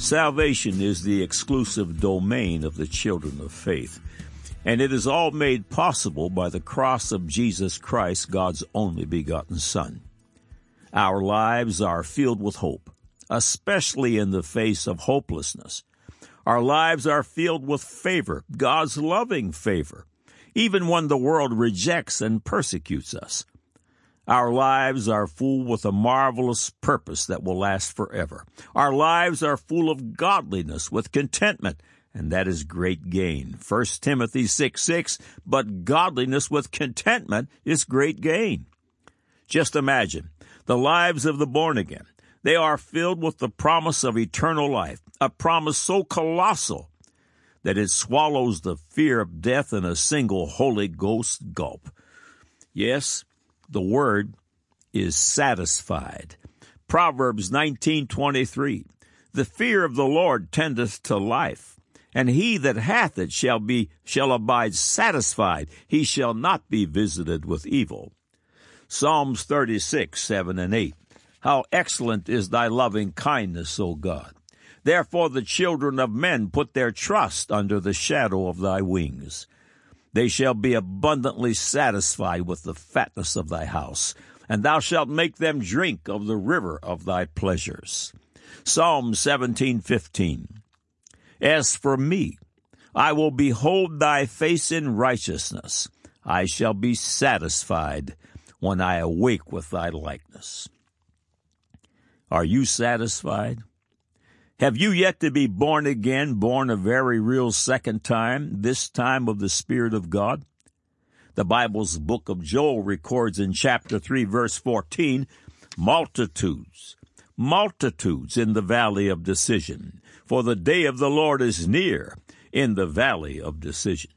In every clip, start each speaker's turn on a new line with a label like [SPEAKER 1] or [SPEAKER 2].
[SPEAKER 1] Salvation is the exclusive domain of the children of faith, and it is all made possible by the cross of Jesus Christ, God's only begotten Son. Our lives are filled with hope, especially in the face of hopelessness. Our lives are filled with favor, God's loving favor, even when the world rejects and persecutes us. Our lives are full with a marvelous purpose that will last forever. Our lives are full of godliness with contentment, and that is great gain. 1 Timothy 6 6, but godliness with contentment is great gain. Just imagine the lives of the born again. They are filled with the promise of eternal life, a promise so colossal that it swallows the fear of death in a single Holy Ghost gulp. Yes, the word is satisfied. Proverbs 19:23 The fear of the Lord tendeth to life, and he that hath it shall be shall abide satisfied, he shall not be visited with evil. Psalms 36, 7 and 8. How excellent is thy loving kindness, O God. Therefore the children of men put their trust under the shadow of thy wings. They shall be abundantly satisfied with the fatness of thy house, and thou shalt make them drink of the river of thy pleasures. Psalm 17:15. As for me, I will behold thy face in righteousness. I shall be satisfied when I awake with thy likeness. Are you satisfied? Have you yet to be born again, born a very real second time, this time of the Spirit of God? The Bible's book of Joel records in chapter 3, verse 14, multitudes, multitudes in the valley of decision, for the day of the Lord is near in the valley of decision.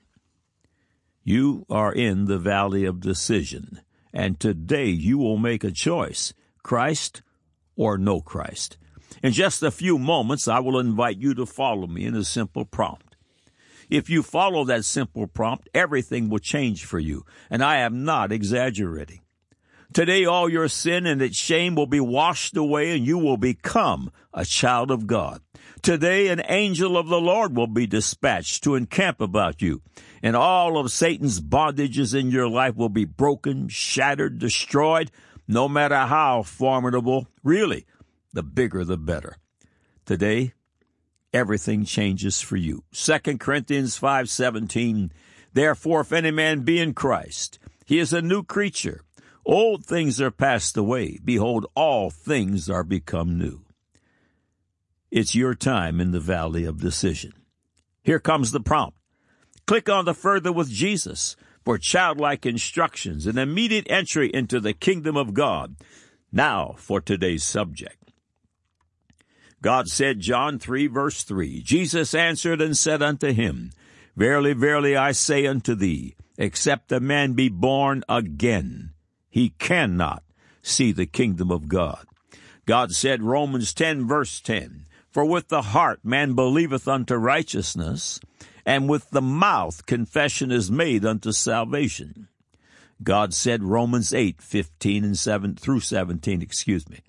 [SPEAKER 1] You are in the valley of decision, and today you will make a choice Christ or no Christ. In just a few moments, I will invite you to follow me in a simple prompt. If you follow that simple prompt, everything will change for you, and I am not exaggerating. Today, all your sin and its shame will be washed away, and you will become a child of God. Today, an angel of the Lord will be dispatched to encamp about you, and all of Satan's bondages in your life will be broken, shattered, destroyed, no matter how formidable, really, the bigger the better. Today, everything changes for you. 2 Corinthians 5:17 Therefore if any man be in Christ, he is a new creature. Old things are passed away; behold all things are become new. It's your time in the valley of decision. Here comes the prompt. Click on the further with Jesus for childlike instructions and immediate entry into the kingdom of God. Now for today's subject. God said, John 3, verse 3, Jesus answered and said unto him, Verily, verily, I say unto thee, except a man be born again, he cannot see the kingdom of God. God said, Romans 10, verse 10, For with the heart man believeth unto righteousness, and with the mouth confession is made unto salvation. God said, Romans 8, 15 and 7 through 17, excuse me.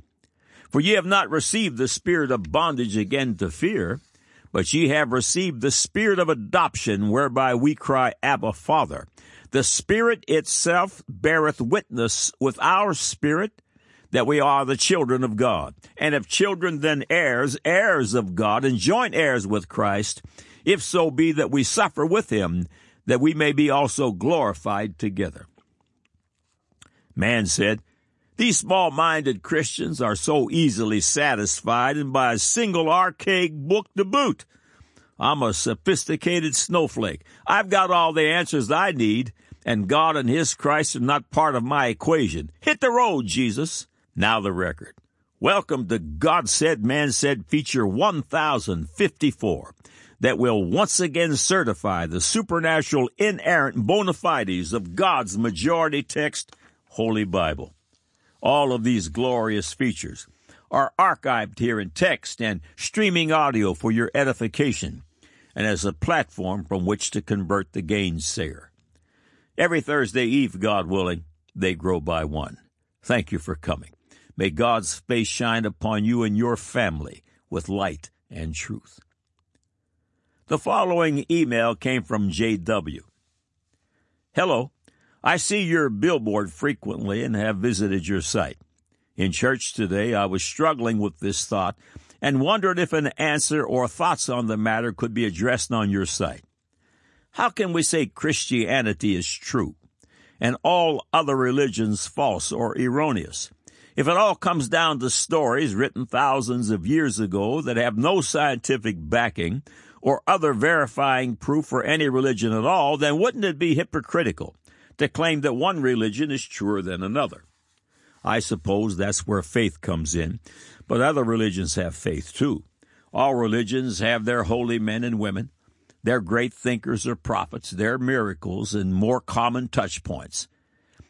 [SPEAKER 1] For ye have not received the spirit of bondage again to fear, but ye have received the spirit of adoption, whereby we cry, Abba, Father. The Spirit itself beareth witness with our spirit that we are the children of God. And if children, then heirs, heirs of God, and joint heirs with Christ, if so be that we suffer with him, that we may be also glorified together. Man said, these small minded Christians are so easily satisfied and by a single archaic book to boot. I'm a sophisticated snowflake. I've got all the answers I need, and God and His Christ are not part of my equation. Hit the road, Jesus. Now the record. Welcome to God Said, Man Said feature 1054 that will once again certify the supernatural inerrant bona fides of God's majority text, Holy Bible. All of these glorious features are archived here in text and streaming audio for your edification and as a platform from which to convert the gainsayer. Every Thursday Eve, God willing, they grow by one. Thank you for coming. May God's face shine upon you and your family with light and truth. The following email came from J.W. Hello. I see your billboard frequently and have visited your site. In church today, I was struggling with this thought and wondered if an answer or thoughts on the matter could be addressed on your site. How can we say Christianity is true and all other religions false or erroneous? If it all comes down to stories written thousands of years ago that have no scientific backing or other verifying proof for any religion at all, then wouldn't it be hypocritical to claim that one religion is truer than another? I suppose that's where faith comes in, but other religions have faith too. All religions have their holy men and women, their great thinkers or prophets, their miracles, and more common touch points.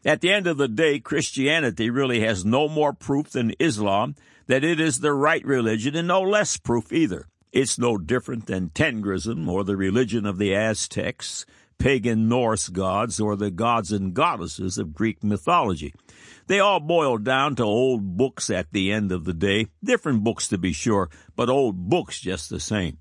[SPEAKER 1] At the end of the day, Christianity really has no more proof than Islam that it is the right religion and no less proof either. It's no different than Tengrism or the religion of the Aztecs, pagan Norse gods, or the gods and goddesses of Greek mythology. They all boil down to old books at the end of the day. Different books to be sure, but old books just the same.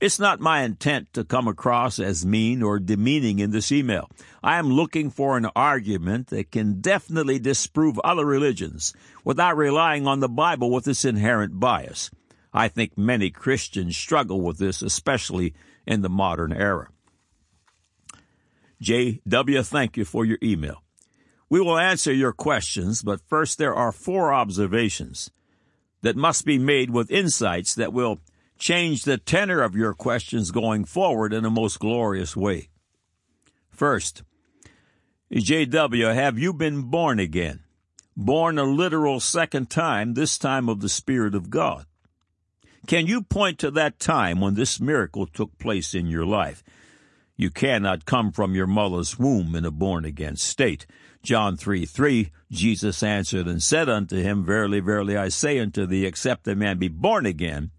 [SPEAKER 1] It's not my intent to come across as mean or demeaning in this email. I am looking for an argument that can definitely disprove other religions without relying on the Bible with its inherent bias. I think many Christians struggle with this, especially in the modern era. J.W., thank you for your email. We will answer your questions, but first there are four observations that must be made with insights that will change the tenor of your questions going forward in a most glorious way. First, J.W., have you been born again? Born a literal second time, this time of the Spirit of God. Can you point to that time when this miracle took place in your life? You cannot come from your mother's womb in a born again state. John 3 3, Jesus answered and said unto him, Verily, verily, I say unto thee, except a man be born again,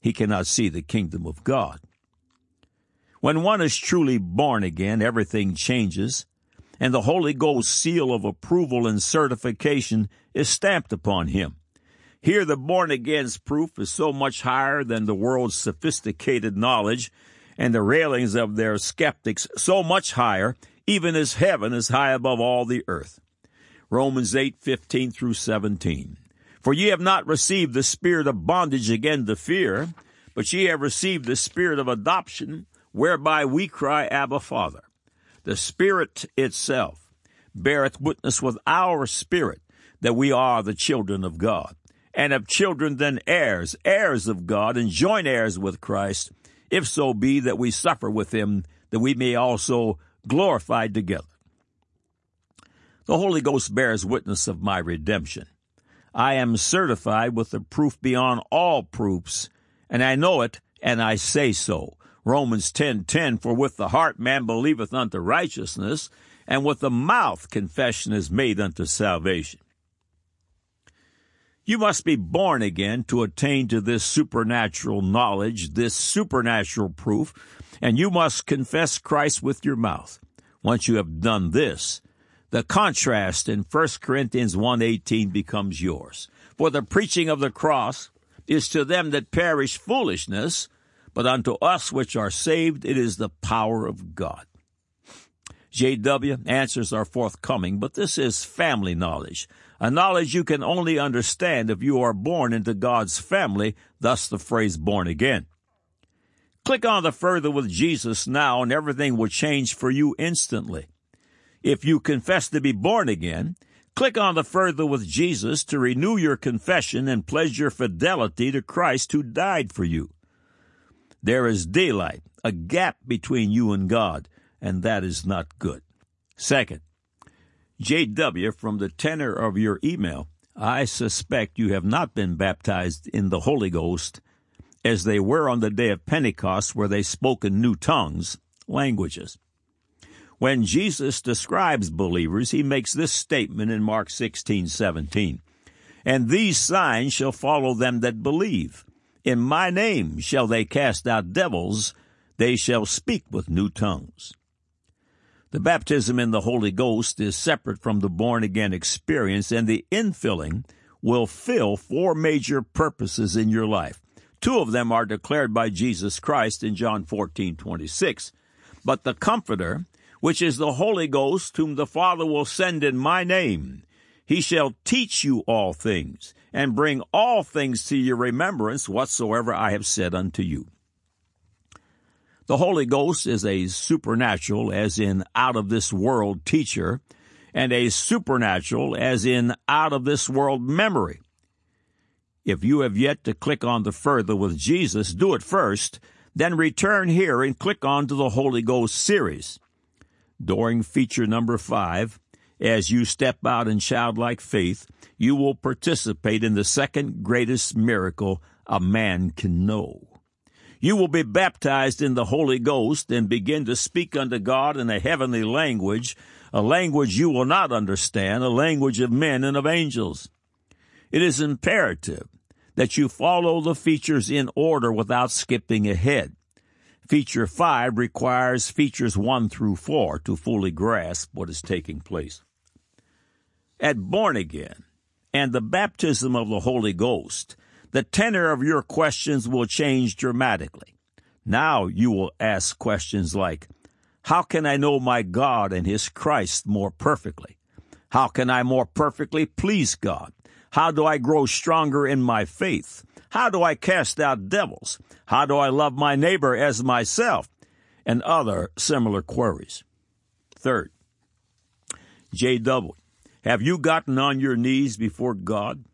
[SPEAKER 1] he cannot see the kingdom of God. When one is truly born again, everything changes, and the Holy Ghost seal of approval and certification is stamped upon him. Here, the born again's proof is so much higher than the world's sophisticated knowledge, and the railings of their skeptics so much higher, even as heaven is high above all the earth. Romans 8, 15 through 17. For ye have not received the spirit of bondage again to fear, but ye have received the spirit of adoption, whereby we cry, Abba, Father. The Spirit itself beareth witness with our spirit that we are the children of God and of children then heirs, heirs of God, and joint heirs with Christ, if so be that we suffer with him, that we may also glorified together. The Holy Ghost bears witness of my redemption. I am certified with the proof beyond all proofs, and I know it, and I say so. Romans 10:10 10, For with the heart man believeth unto righteousness, and with the mouth confession is made unto salvation. You must be born again to attain to this supernatural knowledge, this supernatural proof, and you must confess Christ with your mouth. Once you have done this, the contrast in 1 Corinthians 1:18 becomes yours. For the preaching of the cross is to them that perish foolishness, but unto us which are saved it is the power of God. JW answers are forthcoming, but this is family knowledge a knowledge you can only understand if you are born into God's family, thus the phrase born again. Click on the further with Jesus now and everything will change for you instantly. If you confess to be born again, click on the further with Jesus to renew your confession and pledge your fidelity to Christ who died for you. There is daylight, a gap between you and God, and that is not good. Second, JW, from the tenor of your email, I suspect you have not been baptized in the Holy Ghost as they were on the day of Pentecost, where they spoke in new tongues, languages. When Jesus describes believers, he makes this statement in Mark 16, 17. And these signs shall follow them that believe. In my name shall they cast out devils, they shall speak with new tongues. The baptism in the Holy Ghost is separate from the born again experience, and the infilling will fill four major purposes in your life Two of them are declared by Jesus Christ in John 14, 26. But the Comforter, which is the Holy Ghost, whom the Father will send in my name, he shall teach you all things, and bring all things to your remembrance whatsoever I have said unto you. The Holy Ghost is a supernatural, as in out of this world teacher, and a supernatural, as in out of this world memory. If you have yet to click on the further with Jesus, do it first, then return here and click on to the Holy Ghost series. During feature number five, as you step out in childlike faith, you will participate in the second greatest miracle a man can know. You will be baptized in the Holy Ghost and begin to speak unto God in a heavenly language, a language you will not understand, a language of men and of angels. It is imperative that you follow the features in order without skipping ahead. Feature 5 requires features 1 through 4 to fully grasp what is taking place. At born again and the baptism of the Holy Ghost, the tenor of your questions will change dramatically. Now you will ask questions like, How can I know my God and His Christ more perfectly? How can I more perfectly please God? How do I grow stronger in my faith? How do I cast out devils? How do I love my neighbor as myself? And other similar queries. Third, J.W. Have you gotten on your knees before God?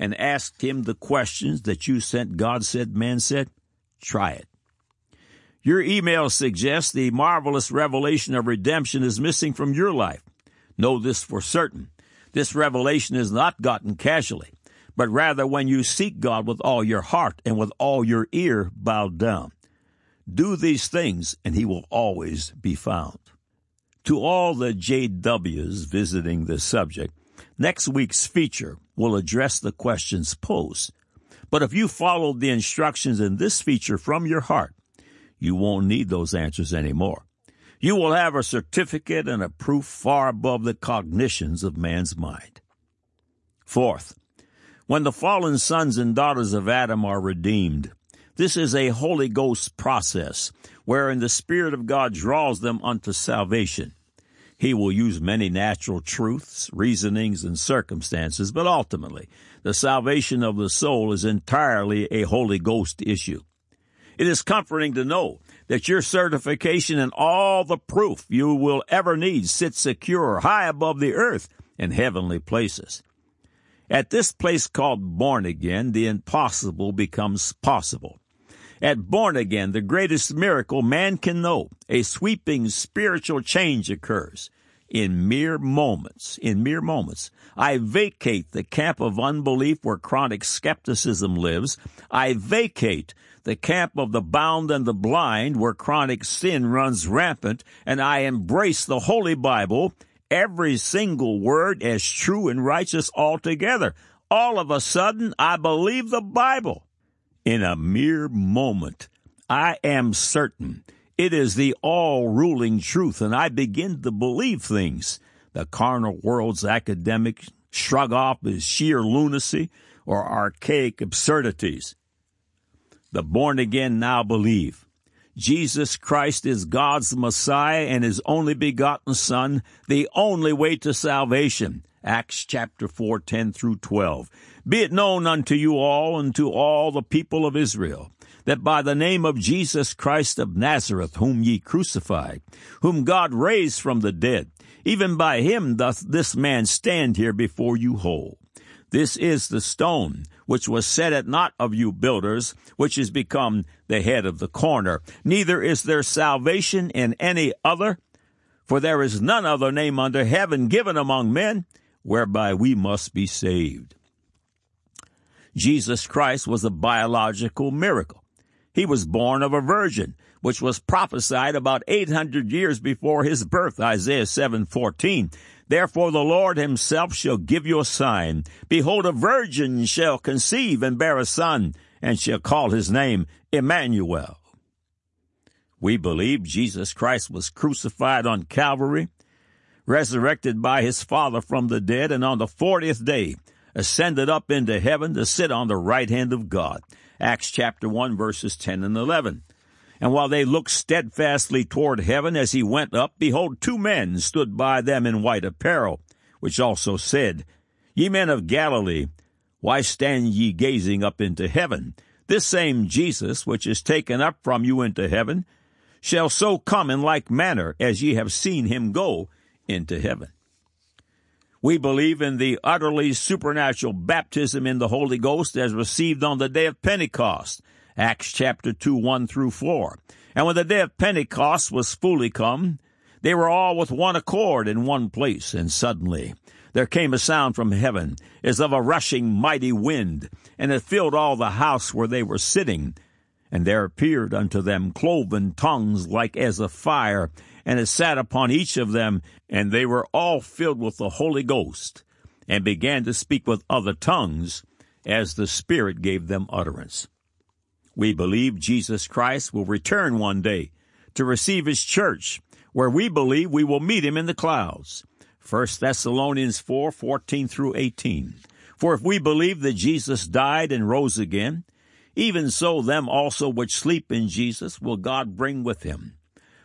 [SPEAKER 1] And asked him the questions that you sent God said, man said? Try it. Your email suggests the marvelous revelation of redemption is missing from your life. Know this for certain. This revelation is not gotten casually, but rather when you seek God with all your heart and with all your ear bowed down. Do these things, and he will always be found. To all the JWs visiting this subject, next week's feature will address the questions posed. But if you followed the instructions in this feature from your heart, you won't need those answers anymore. You will have a certificate and a proof far above the cognitions of man's mind. Fourth, when the fallen sons and daughters of Adam are redeemed, this is a Holy Ghost process wherein the Spirit of God draws them unto salvation. He will use many natural truths, reasonings, and circumstances, but ultimately, the salvation of the soul is entirely a Holy Ghost issue. It is comforting to know that your certification and all the proof you will ever need sits secure high above the earth in heavenly places. At this place called born again, the impossible becomes possible. At born again, the greatest miracle man can know, a sweeping spiritual change occurs. In mere moments, in mere moments, I vacate the camp of unbelief where chronic skepticism lives. I vacate the camp of the bound and the blind where chronic sin runs rampant, and I embrace the Holy Bible, every single word as true and righteous altogether. All of a sudden, I believe the Bible in a mere moment. I am certain it is the all ruling truth, and I begin to believe things the carnal world's academic shrug off as sheer lunacy or archaic absurdities. The born again now believe. Jesus Christ is God's Messiah and His only begotten Son, the only way to salvation. Acts chapter 4, 10 through 12. Be it known unto you all and to all the people of Israel that by the name of Jesus Christ of Nazareth, whom ye crucified, whom God raised from the dead, even by him doth this man stand here before you whole. This is the stone which was set at naught of you builders, which is become the head of the corner. Neither is there salvation in any other, for there is none other name under heaven given among men whereby we must be saved. Jesus Christ was a biological miracle. He was born of a virgin, which was prophesied about 800 years before his birth, Isaiah 7:14. Therefore the Lord himself shall give you a sign. Behold, a virgin shall conceive and bear a son, and shall call his name Emmanuel. We believe Jesus Christ was crucified on Calvary, resurrected by his Father from the dead, and on the fortieth day ascended up into heaven to sit on the right hand of God. Acts chapter 1 verses 10 and 11. And while they looked steadfastly toward heaven as he went up, behold, two men stood by them in white apparel, which also said, Ye men of Galilee, why stand ye gazing up into heaven? This same Jesus, which is taken up from you into heaven, shall so come in like manner as ye have seen him go into heaven. We believe in the utterly supernatural baptism in the Holy Ghost as received on the day of Pentecost, Acts chapter 2, 1 through 4. And when the day of Pentecost was fully come, they were all with one accord in one place, and suddenly there came a sound from heaven as of a rushing mighty wind, and it filled all the house where they were sitting. And there appeared unto them cloven tongues like as of fire, and it sat upon each of them, and they were all filled with the Holy Ghost, and began to speak with other tongues, as the Spirit gave them utterance. We believe Jesus Christ will return one day to receive his church, where we believe we will meet him in the clouds. 1 Thessalonians 4, 14 through 18. For if we believe that Jesus died and rose again, even so them also which sleep in Jesus will God bring with him.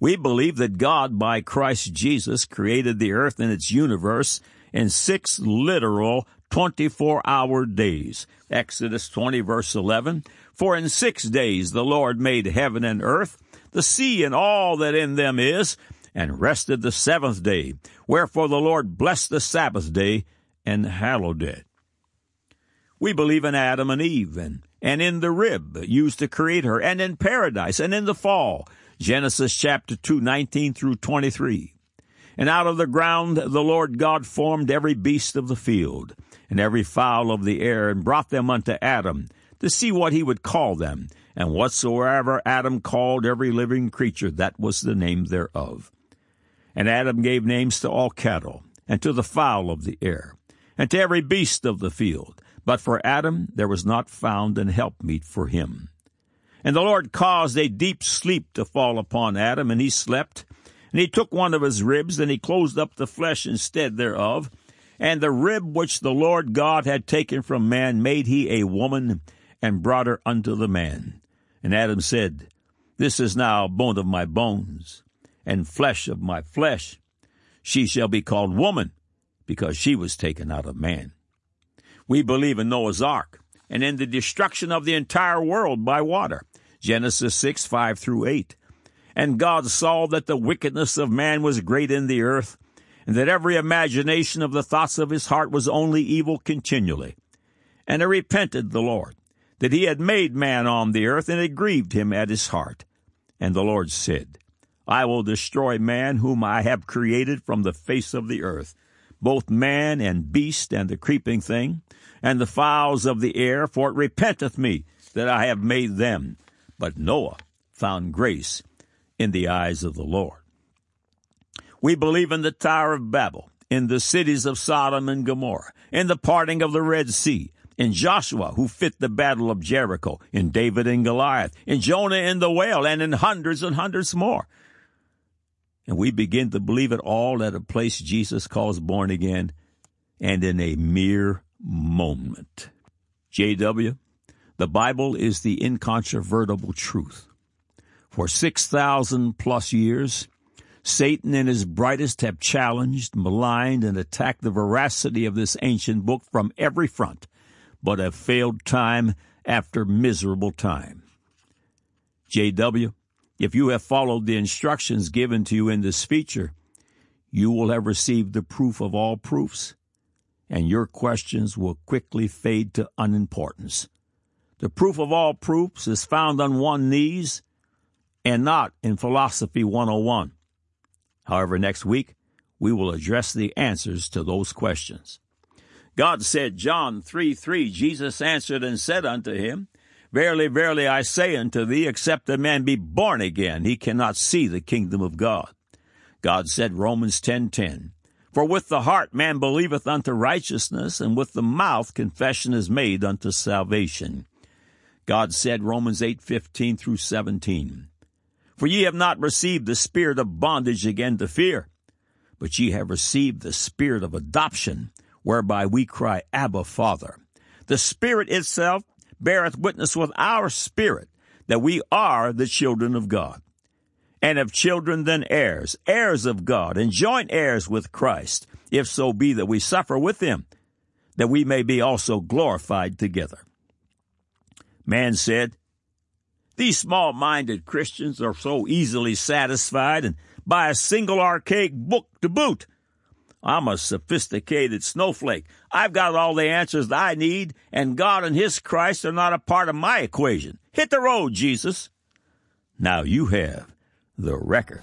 [SPEAKER 1] We believe that God, by Christ Jesus, created the earth and its universe in six literal 24 hour days. Exodus 20 verse 11. For in six days the Lord made heaven and earth, the sea and all that in them is, and rested the seventh day. Wherefore the Lord blessed the Sabbath day and hallowed it. We believe in Adam and Eve and, and in the rib used to create her and in paradise and in the fall Genesis chapter 2, 19 through 23. And out of the ground the Lord God formed every beast of the field, and every fowl of the air, and brought them unto Adam, to see what he would call them. And whatsoever Adam called every living creature, that was the name thereof. And Adam gave names to all cattle, and to the fowl of the air, and to every beast of the field. But for Adam there was not found an helpmeet for him. And the Lord caused a deep sleep to fall upon Adam, and he slept. And he took one of his ribs, and he closed up the flesh instead thereof. And the rib which the Lord God had taken from man made he a woman, and brought her unto the man. And Adam said, This is now bone of my bones, and flesh of my flesh. She shall be called woman, because she was taken out of man. We believe in Noah's ark, and in the destruction of the entire world by water. Genesis 6, 5 through 8. And God saw that the wickedness of man was great in the earth, and that every imagination of the thoughts of his heart was only evil continually. And he repented the Lord, that he had made man on the earth, and it grieved him at his heart. And the Lord said, I will destroy man whom I have created from the face of the earth, both man and beast and the creeping thing, and the fowls of the air, for it repenteth me that I have made them. But Noah found grace in the eyes of the Lord. We believe in the Tower of Babel, in the cities of Sodom and Gomorrah, in the parting of the Red Sea, in Joshua, who fit the battle of Jericho, in David and Goliath, in Jonah and the whale, and in hundreds and hundreds more. And we begin to believe it all at a place Jesus calls born again, and in a mere moment. J.W. The Bible is the incontrovertible truth. For 6,000 plus years, Satan and his brightest have challenged, maligned, and attacked the veracity of this ancient book from every front, but have failed time after miserable time. J.W., if you have followed the instructions given to you in this feature, you will have received the proof of all proofs, and your questions will quickly fade to unimportance. The proof of all proofs is found on one knees and not in Philosophy 101. However, next week we will address the answers to those questions. God said, John 3 3, Jesus answered and said unto him, Verily, verily, I say unto thee, except a man be born again, he cannot see the kingdom of God. God said, Romans ten ten, For with the heart man believeth unto righteousness, and with the mouth confession is made unto salvation. God said, Romans eight fifteen through 17, For ye have not received the spirit of bondage again to fear, but ye have received the spirit of adoption, whereby we cry, Abba, Father. The Spirit itself beareth witness with our spirit that we are the children of God. And of children then heirs, heirs of God, and joint heirs with Christ, if so be that we suffer with him, that we may be also glorified together. Man said, These small minded Christians are so easily satisfied and by a single archaic book to boot. I'm a sophisticated snowflake. I've got all the answers I need, and God and His Christ are not a part of my equation. Hit the road, Jesus. Now you have the record.